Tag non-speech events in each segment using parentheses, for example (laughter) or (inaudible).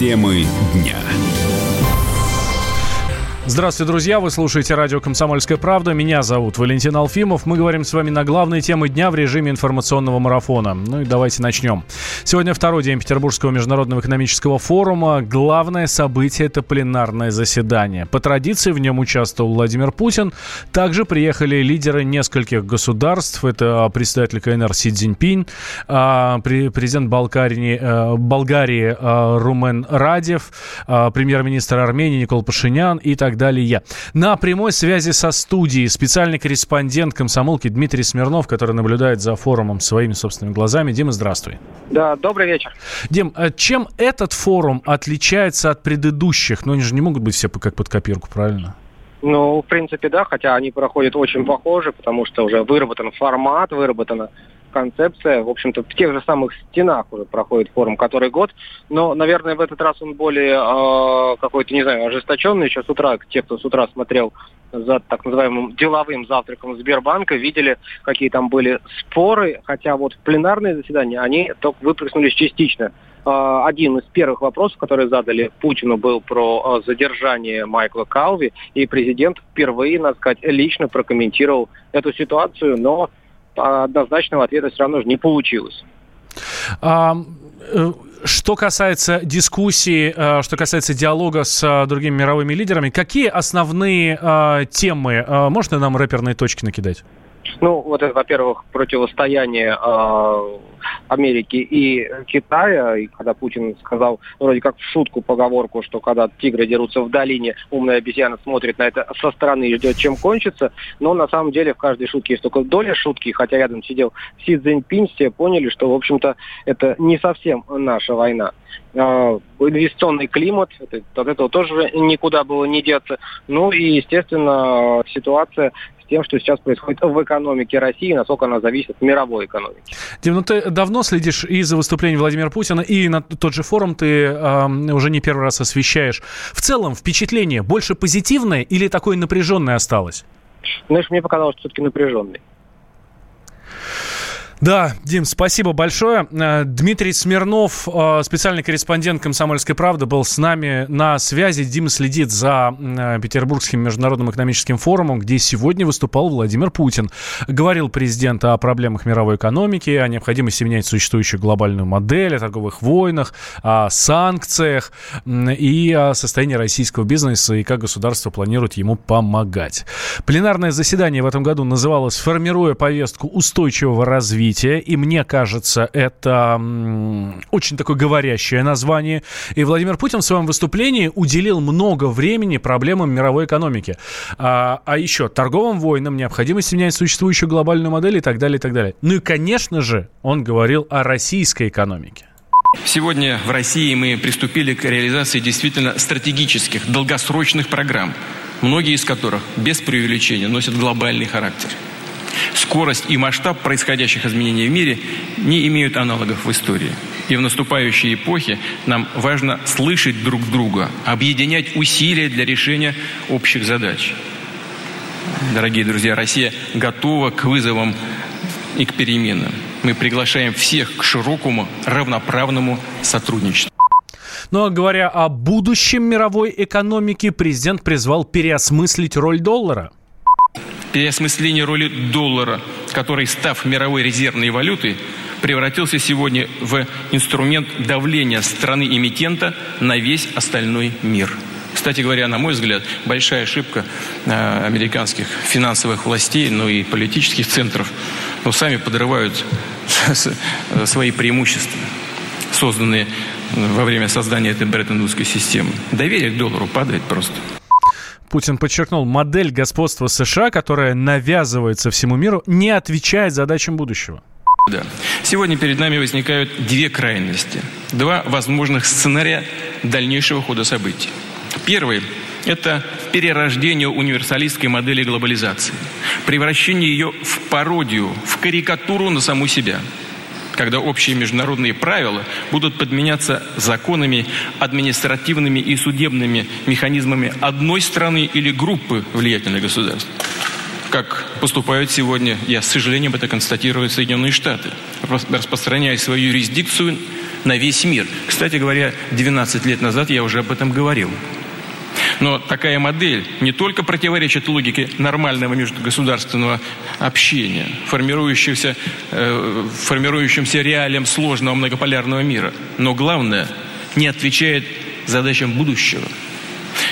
Темы дня. Здравствуйте, друзья! Вы слушаете радио «Комсомольская правда». Меня зовут Валентин Алфимов. Мы говорим с вами на главные темы дня в режиме информационного марафона. Ну и давайте начнем. Сегодня второй день Петербургского международного экономического форума. Главное событие – это пленарное заседание. По традиции в нем участвовал Владимир Путин. Также приехали лидеры нескольких государств. Это председатель КНР Си Цзиньпинь, а, президент Болгарии, э, Болгарии э, Румен Радев, а, премьер-министр Армении Никол Пашинян и так. На прямой связи со студией специальный корреспондент комсомолки Дмитрий Смирнов, который наблюдает за форумом своими собственными глазами. Дима, здравствуй. Да, добрый вечер. Дим, а чем этот форум отличается от предыдущих? Ну, они же не могут быть все как под копирку, правильно? Ну, в принципе, да, хотя они проходят очень похожи, потому что уже выработан формат, выработана концепция. В общем-то, в тех же самых стенах уже проходит форум который год. Но, наверное, в этот раз он более э, какой-то, не знаю, ожесточенный. Еще с утра, те, кто с утра смотрел за так называемым деловым завтраком Сбербанка, видели, какие там были споры. Хотя вот пленарные заседания они только выплеснулись частично. Э, один из первых вопросов, которые задали Путину, был про э, задержание Майкла Калви. И президент впервые, надо сказать, лично прокомментировал эту ситуацию, но однозначного ответа все равно же не получилось. А, э, что касается дискуссии, э, что касается диалога с э, другими мировыми лидерами, какие основные темы? Можно нам рэперные точки накидать? Ну, вот это, во-первых, противостояние э, Америки и Китая. И когда Путин сказал, вроде как в шутку поговорку, что когда тигры дерутся в долине, умная обезьяна смотрит на это со стороны и ждет, чем кончится. Но на самом деле в каждой шутке есть только доля шутки. Хотя рядом сидел Си Цзиньпинь, все поняли, что, в общем-то, это не совсем наша война. Э, инвестиционный климат, это, от этого тоже никуда было не деться. Ну и, естественно, ситуация тем, что сейчас происходит в экономике России, насколько она зависит от мировой экономики. Дим, ну ты давно следишь и за выступлением Владимира Путина, и на тот же форум ты э, уже не первый раз освещаешь. В целом, впечатление больше позитивное или такое напряженное осталось? Знаешь, мне показалось, что все-таки напряженный. Да, Дим, спасибо большое. Э, Дмитрий Смирнов, э, специальный корреспондент «Комсомольской правды», был с нами на связи. Дима следит за э, Петербургским международным экономическим форумом, где сегодня выступал Владимир Путин. Говорил президент о проблемах мировой экономики, о необходимости менять существующую глобальную модель, о торговых войнах, о санкциях и о состоянии российского бизнеса и как государство планирует ему помогать. Пленарное заседание в этом году называлось «Формируя повестку устойчивого развития развития, и мне кажется, это очень такое говорящее название. И Владимир Путин в своем выступлении уделил много времени проблемам мировой экономики. А, а еще торговым войнам, необходимости менять существующую глобальную модель и так далее, и так далее. Ну и, конечно же, он говорил о российской экономике. Сегодня в России мы приступили к реализации действительно стратегических, долгосрочных программ, многие из которых, без преувеличения, носят глобальный характер – Скорость и масштаб происходящих изменений в мире не имеют аналогов в истории. И в наступающей эпохе нам важно слышать друг друга, объединять усилия для решения общих задач. Дорогие друзья, Россия готова к вызовам и к переменам. Мы приглашаем всех к широкому, равноправному сотрудничеству. Но ну, а говоря о будущем мировой экономики, президент призвал переосмыслить роль доллара – переосмысление роли доллара, который, став мировой резервной валютой, превратился сегодня в инструмент давления страны-эмитента на весь остальной мир. Кстати говоря, на мой взгляд, большая ошибка э, американских финансовых властей, но и политических центров, но сами подрывают (laughs) свои преимущества, созданные во время создания этой Бреттон-Вудской системы. Доверие к доллару падает просто. Путин подчеркнул, модель господства США, которая навязывается всему миру, не отвечает задачам будущего. Сегодня перед нами возникают две крайности, два возможных сценария дальнейшего хода событий. Первый – это перерождение универсалистской модели глобализации, превращение ее в пародию, в карикатуру на саму себя – когда общие международные правила будут подменяться законами, административными и судебными механизмами одной страны или группы влиятельных государств как поступают сегодня, я с сожалением это констатирую, Соединенные Штаты, распространяя свою юрисдикцию на весь мир. Кстати говоря, 12 лет назад я уже об этом говорил. Но такая модель не только противоречит логике нормального межгосударственного общения, формирующегося, э, формирующимся реалиям сложного многополярного мира, но главное, не отвечает задачам будущего.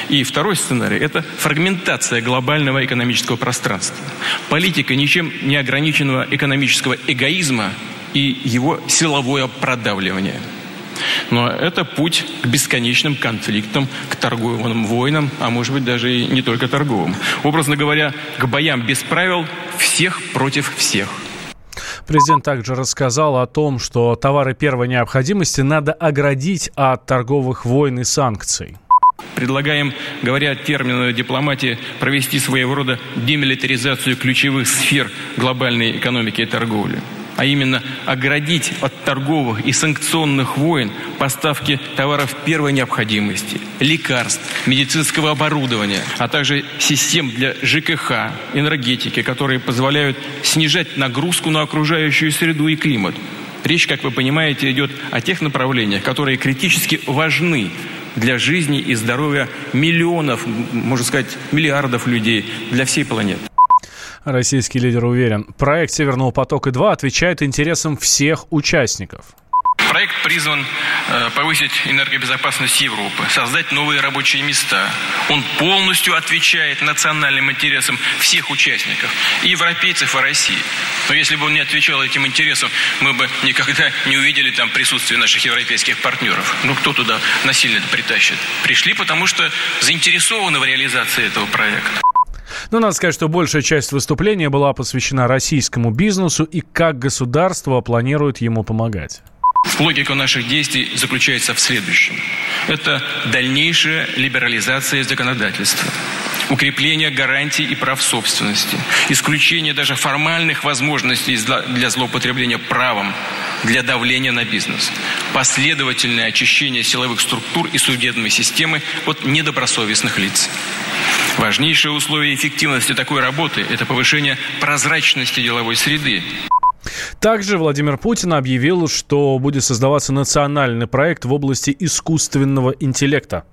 И второй сценарий – это фрагментация глобального экономического пространства. Политика ничем не ограниченного экономического эгоизма и его силовое продавливание – но это путь к бесконечным конфликтам, к торговым войнам, а может быть даже и не только торговым. Образно говоря, к боям без правил всех против всех. Президент также рассказал о том, что товары первой необходимости надо оградить от торговых войн и санкций. Предлагаем, говоря термином дипломатии, провести своего рода демилитаризацию ключевых сфер глобальной экономики и торговли а именно оградить от торговых и санкционных войн поставки товаров первой необходимости, лекарств, медицинского оборудования, а также систем для ЖКХ, энергетики, которые позволяют снижать нагрузку на окружающую среду и климат. Речь, как вы понимаете, идет о тех направлениях, которые критически важны для жизни и здоровья миллионов, можно сказать, миллиардов людей, для всей планеты. Российский лидер уверен, проект «Северного потока-2» отвечает интересам всех участников. Проект призван э, повысить энергобезопасность Европы, создать новые рабочие места. Он полностью отвечает национальным интересам всех участников, и европейцев, и России. Но если бы он не отвечал этим интересам, мы бы никогда не увидели там присутствие наших европейских партнеров. Ну, кто туда насильно притащит? Пришли, потому что заинтересованы в реализации этого проекта. Но надо сказать, что большая часть выступления была посвящена российскому бизнесу и как государство планирует ему помогать. Логика наших действий заключается в следующем. Это дальнейшая либерализация законодательства, укрепление гарантий и прав собственности, исключение даже формальных возможностей для злоупотребления правом для давления на бизнес, последовательное очищение силовых структур и судебной системы от недобросовестных лиц. Важнейшее условие эффективности такой работы – это повышение прозрачности деловой среды. Также Владимир Путин объявил, что будет создаваться национальный проект в области искусственного интеллекта.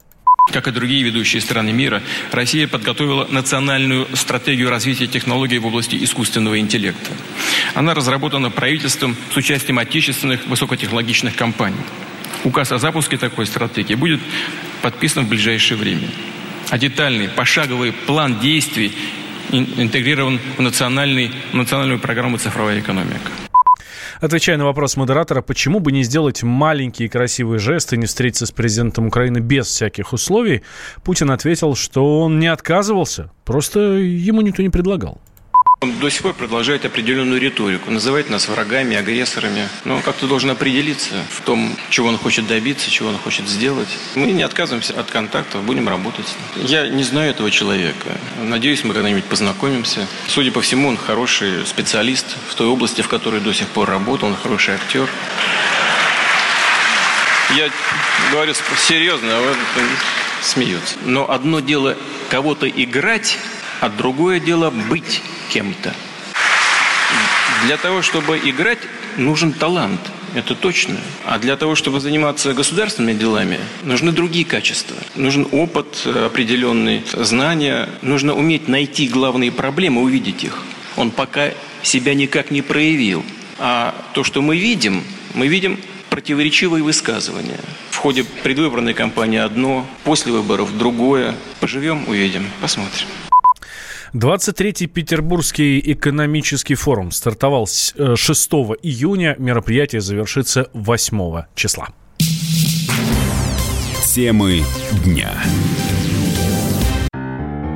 Как и другие ведущие страны мира, Россия подготовила национальную стратегию развития технологий в области искусственного интеллекта. Она разработана правительством с участием отечественных высокотехнологичных компаний. Указ о запуске такой стратегии будет подписан в ближайшее время а детальный пошаговый план действий интегрирован в, национальный, в национальную программу «Цифровая экономика». Отвечая на вопрос модератора, почему бы не сделать маленькие красивые жесты не встретиться с президентом Украины без всяких условий, Путин ответил, что он не отказывался, просто ему никто не предлагал. Он до сих пор продолжает определенную риторику, называет нас врагами, агрессорами. Но он как-то должен определиться в том, чего он хочет добиться, чего он хочет сделать. Мы не отказываемся от контактов, будем работать. Я не знаю этого человека. Надеюсь, мы когда-нибудь познакомимся. Судя по всему, он хороший специалист в той области, в которой до сих пор работал. Он хороший актер. Я говорю серьезно, а вы смеются. Но одно дело кого-то играть, а другое дело быть кем-то. Для того, чтобы играть, нужен талант. Это точно. А для того, чтобы заниматься государственными делами, нужны другие качества. Нужен опыт определенный, знания. Нужно уметь найти главные проблемы, увидеть их. Он пока себя никак не проявил. А то, что мы видим, мы видим противоречивые высказывания. В ходе предвыборной кампании одно, после выборов другое. Поживем, увидим, посмотрим. 23-й Петербургский экономический форум стартовал с 6 э, июня. Мероприятие завершится 8 числа. Темы дня.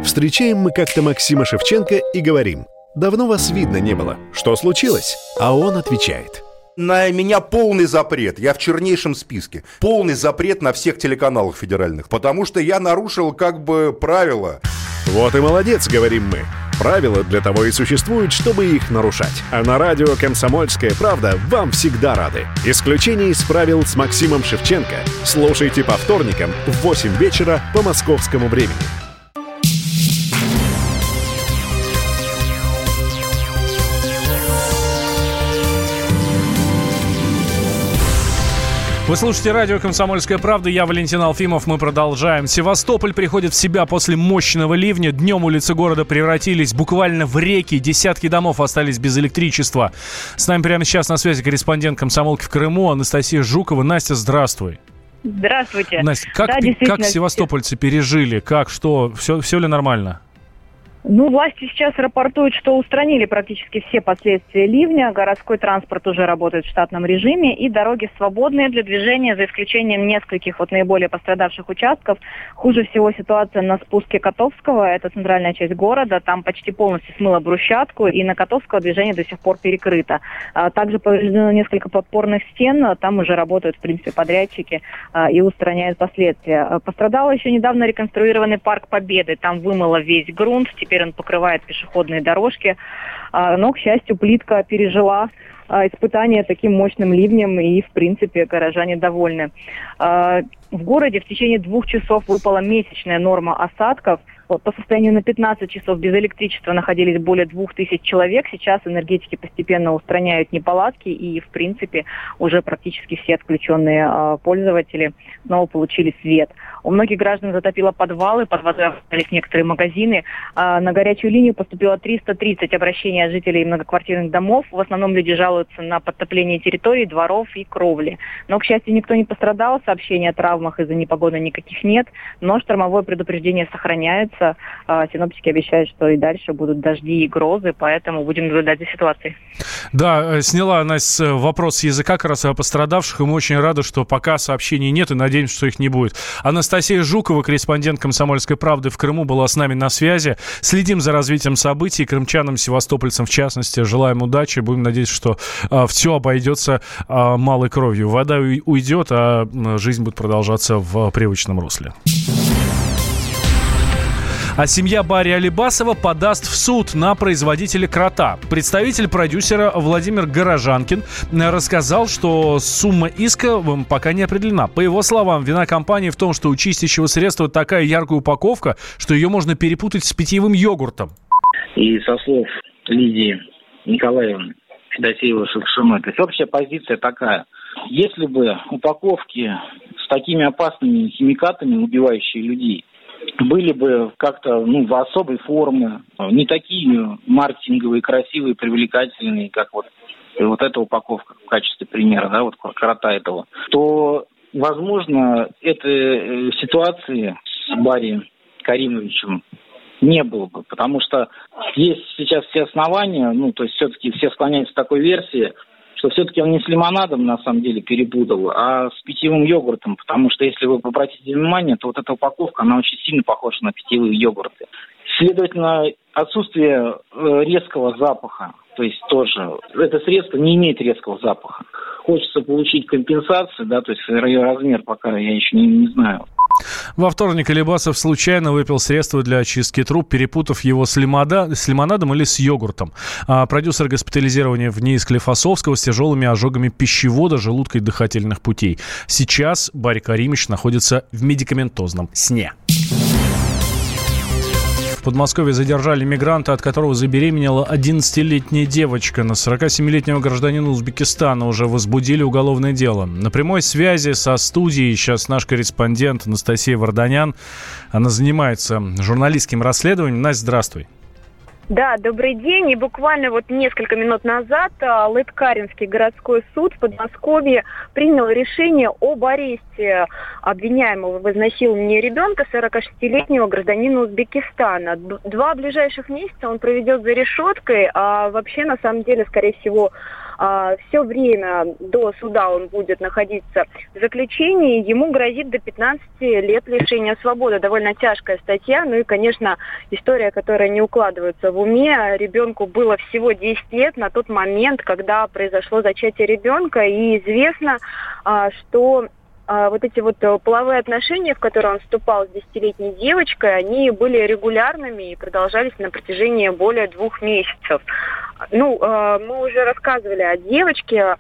Встречаем мы как-то Максима Шевченко и говорим, давно вас видно не было, что случилось? А он отвечает – на меня полный запрет. Я в чернейшем списке. Полный запрет на всех телеканалах федеральных. Потому что я нарушил как бы правила. Вот и молодец, говорим мы. Правила для того и существуют, чтобы их нарушать. А на радио «Комсомольская правда» вам всегда рады. Исключение из правил с Максимом Шевченко. Слушайте по вторникам в 8 вечера по московскому времени. Вы слушаете радио «Комсомольская правда». Я Валентин Алфимов. Мы продолжаем. Севастополь приходит в себя после мощного ливня. Днем улицы города превратились буквально в реки. Десятки домов остались без электричества. С нами прямо сейчас на связи корреспондент комсомолки в Крыму Анастасия Жукова. Настя, здравствуй. Здравствуйте. Настя, как, да, как севастопольцы пережили? Как, что? Все, все ли нормально? Ну, власти сейчас рапортуют, что устранили практически все последствия ливня. Городской транспорт уже работает в штатном режиме, и дороги свободные для движения, за исключением нескольких вот наиболее пострадавших участков. Хуже всего ситуация на спуске Котовского, это центральная часть города. Там почти полностью смыло брусчатку, и на Котовского движение до сих пор перекрыто. А, также повреждено несколько подпорных стен, там уже работают, в принципе, подрядчики а, и устраняют последствия. Пострадал еще недавно реконструированный парк Победы. Там вымыло весь грунт, теперь он покрывает пешеходные дорожки. А, но, к счастью, плитка пережила а, испытание таким мощным ливнем, и, в принципе, горожане довольны. А, в городе в течение двух часов выпала месячная норма осадков – по состоянию на 15 часов без электричества находились более 2000 человек. Сейчас энергетики постепенно устраняют неполадки и, в принципе, уже практически все отключенные э, пользователи снова получили свет. У многих граждан затопило подвалы, под водой оказались некоторые магазины. Э, на горячую линию поступило 330 обращений жителей многоквартирных домов. В основном люди жалуются на подтопление территорий, дворов и кровли. Но, к счастью, никто не пострадал. Сообщений о травмах из-за непогоды никаких нет. Но штормовое предупреждение сохраняется месяца. А, синоптики обещают, что и дальше будут дожди и грозы, поэтому будем наблюдать за ситуацией. Да, э, сняла она с э, вопрос с языка как раз о пострадавших, и мы очень рады, что пока сообщений нет, и надеемся, что их не будет. Анастасия Жукова, корреспондент «Комсомольской правды» в Крыму, была с нами на связи. Следим за развитием событий, крымчанам, севастопольцам в частности. Желаем удачи, будем надеяться, что а, все обойдется а, малой кровью. Вода уйдет, а жизнь будет продолжаться в привычном русле. А семья Барри Алибасова подаст в суд на производителя крота. Представитель продюсера Владимир Горожанкин рассказал, что сумма иска пока не определена. По его словам, вина компании в том, что у чистящего средства такая яркая упаковка, что ее можно перепутать с питьевым йогуртом. И со слов Лидии Николаевны Федосеева Шукшиной, то есть общая позиция такая. Если бы упаковки с такими опасными химикатами, убивающие людей, были бы как-то ну, в особой форме, не такие маркетинговые, красивые, привлекательные, как вот, вот эта упаковка в качестве примера, да, вот крота этого, то, возможно, этой э, ситуации с Барри Каримовичем не было бы, потому что есть сейчас все основания, ну, то есть все-таки все склоняются к такой версии, что все-таки он не с лимонадом, на самом деле, перепутал, а с питьевым йогуртом, потому что, если вы обратите внимание, то вот эта упаковка, она очень сильно похожа на питьевые йогурты. Следовательно, отсутствие э, резкого запаха, то есть тоже, это средство не имеет резкого запаха. Хочется получить компенсацию, да, то есть размер пока я еще не, не знаю. Во вторник Алибасов случайно выпил средство для очистки труб, перепутав его с, лимода, с лимонадом или с йогуртом. А продюсер госпитализирования в НИИ Склифосовского с тяжелыми ожогами пищевода, желудка и дыхательных путей. Сейчас Барри Каримович находится в медикаментозном сне. В Подмосковье задержали мигранта, от которого забеременела 11-летняя девочка. На 47-летнего гражданина Узбекистана уже возбудили уголовное дело. На прямой связи со студией сейчас наш корреспондент Анастасия Варданян. Она занимается журналистским расследованием. Настя, здравствуй. Да, добрый день. И буквально вот несколько минут назад а, Лыткаринский городской суд в Подмосковье принял решение об аресте обвиняемого в изнасиловании ребенка 46-летнего гражданина Узбекистана. Два ближайших месяца он проведет за решеткой, а вообще на самом деле, скорее всего, все время до суда он будет находиться в заключении, ему грозит до 15 лет лишения свободы. Довольно тяжкая статья, ну и, конечно, история, которая не укладывается в уме. Ребенку было всего 10 лет на тот момент, когда произошло зачатие ребенка, и известно, а, что а, вот эти вот э, половые отношения, в которые он вступал с десятилетней девочкой, они были регулярными и продолжались на протяжении более двух месяцев. Ну, э, мы уже рассказывали о девочке,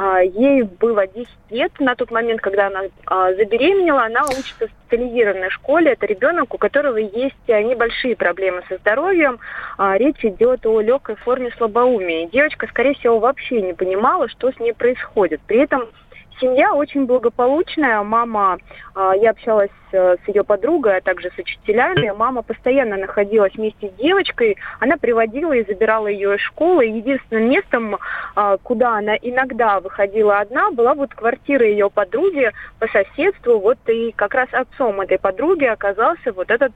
а, Ей было 10 лет на тот момент, когда она а, забеременела. Она учится в специализированной школе. Это ребенок, у которого есть э, небольшие проблемы со здоровьем. Речь идет о легкой форме слабоумия. Девочка, скорее всего, вообще не понимала, что с ней происходит. При этом Семья очень благополучная. Мама, а, я общалась э, с ее подругой, а также с учителями. Мама постоянно находилась вместе с девочкой. Она приводила и забирала ее из школы. Единственным местом, а, куда она иногда выходила одна, была вот квартира ее подруги по соседству. Вот и как раз отцом этой подруги оказался вот этот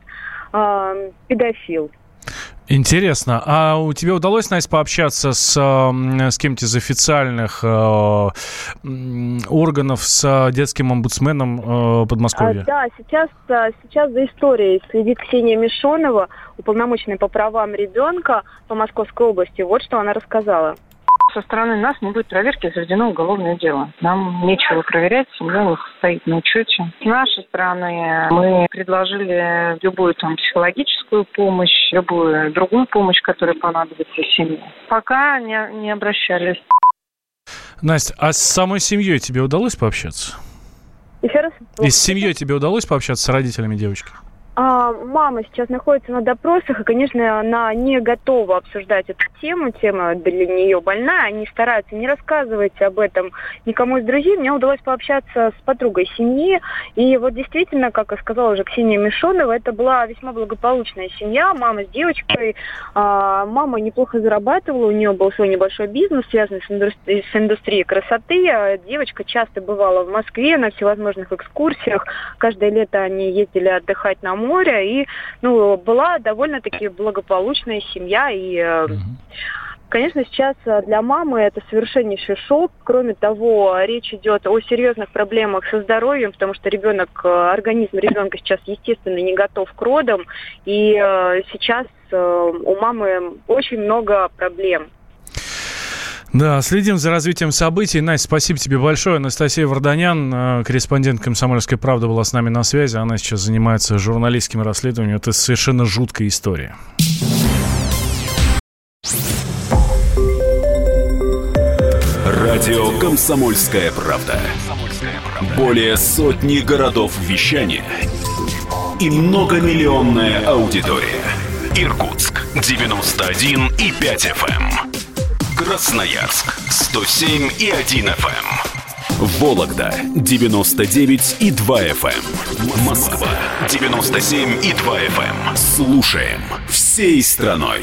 э, педофил. Интересно. А у тебя удалось, Настя, пообщаться с, с кем-то из официальных э, органов, с детским омбудсменом э, Подмосковья? А, да, сейчас, а, сейчас за историей следит Ксения Мишонова, уполномоченная по правам ребенка по Московской области. Вот что она рассказала со стороны нас не будет проверки, заведено уголовное дело. Нам нечего проверять, семья не состоит на учете. С нашей стороны мы предложили любую там психологическую помощь, любую другую помощь, которая понадобится семье. Пока не, не обращались. Настя, а с самой семьей тебе удалось пообщаться? Еще раз? И с семьей тебе удалось пообщаться с родителями девочки? А, мама сейчас находится на допросах, и, конечно, она не готова обсуждать эту тему. Тема для нее больная. Они стараются не рассказывать об этом никому из друзей. Мне удалось пообщаться с подругой семьи. И вот действительно, как и сказала уже Ксения Мишонова, это была весьма благополучная семья. Мама с девочкой. А, мама неплохо зарабатывала. У нее был свой небольшой бизнес, связанный с, индустри- с индустрией красоты. А девочка часто бывала в Москве на всевозможных экскурсиях. Каждое лето они ездили отдыхать на моря, и ну, была довольно-таки благополучная семья, и э, Конечно, сейчас э, для мамы это совершеннейший шок. Кроме того, речь идет о серьезных проблемах со здоровьем, потому что ребенок, э, организм ребенка сейчас, естественно, не готов к родам. И сейчас у мамы очень много проблем. Да, следим за развитием событий. Настя, спасибо тебе большое. Анастасия Варданян, э, корреспондент «Комсомольской правды», была с нами на связи. Она сейчас занимается журналистским расследованием. Это совершенно жуткая история. Радио «Комсомольская правда». Более сотни городов вещания и многомиллионная аудитория. Иркутск 91 и 5 FM. Красноярск 107 и 1 FM. Эм. Вологда 99 и 2 FM. Эм. Москва 97 и 2 FM. Эм. Слушаем всей страной.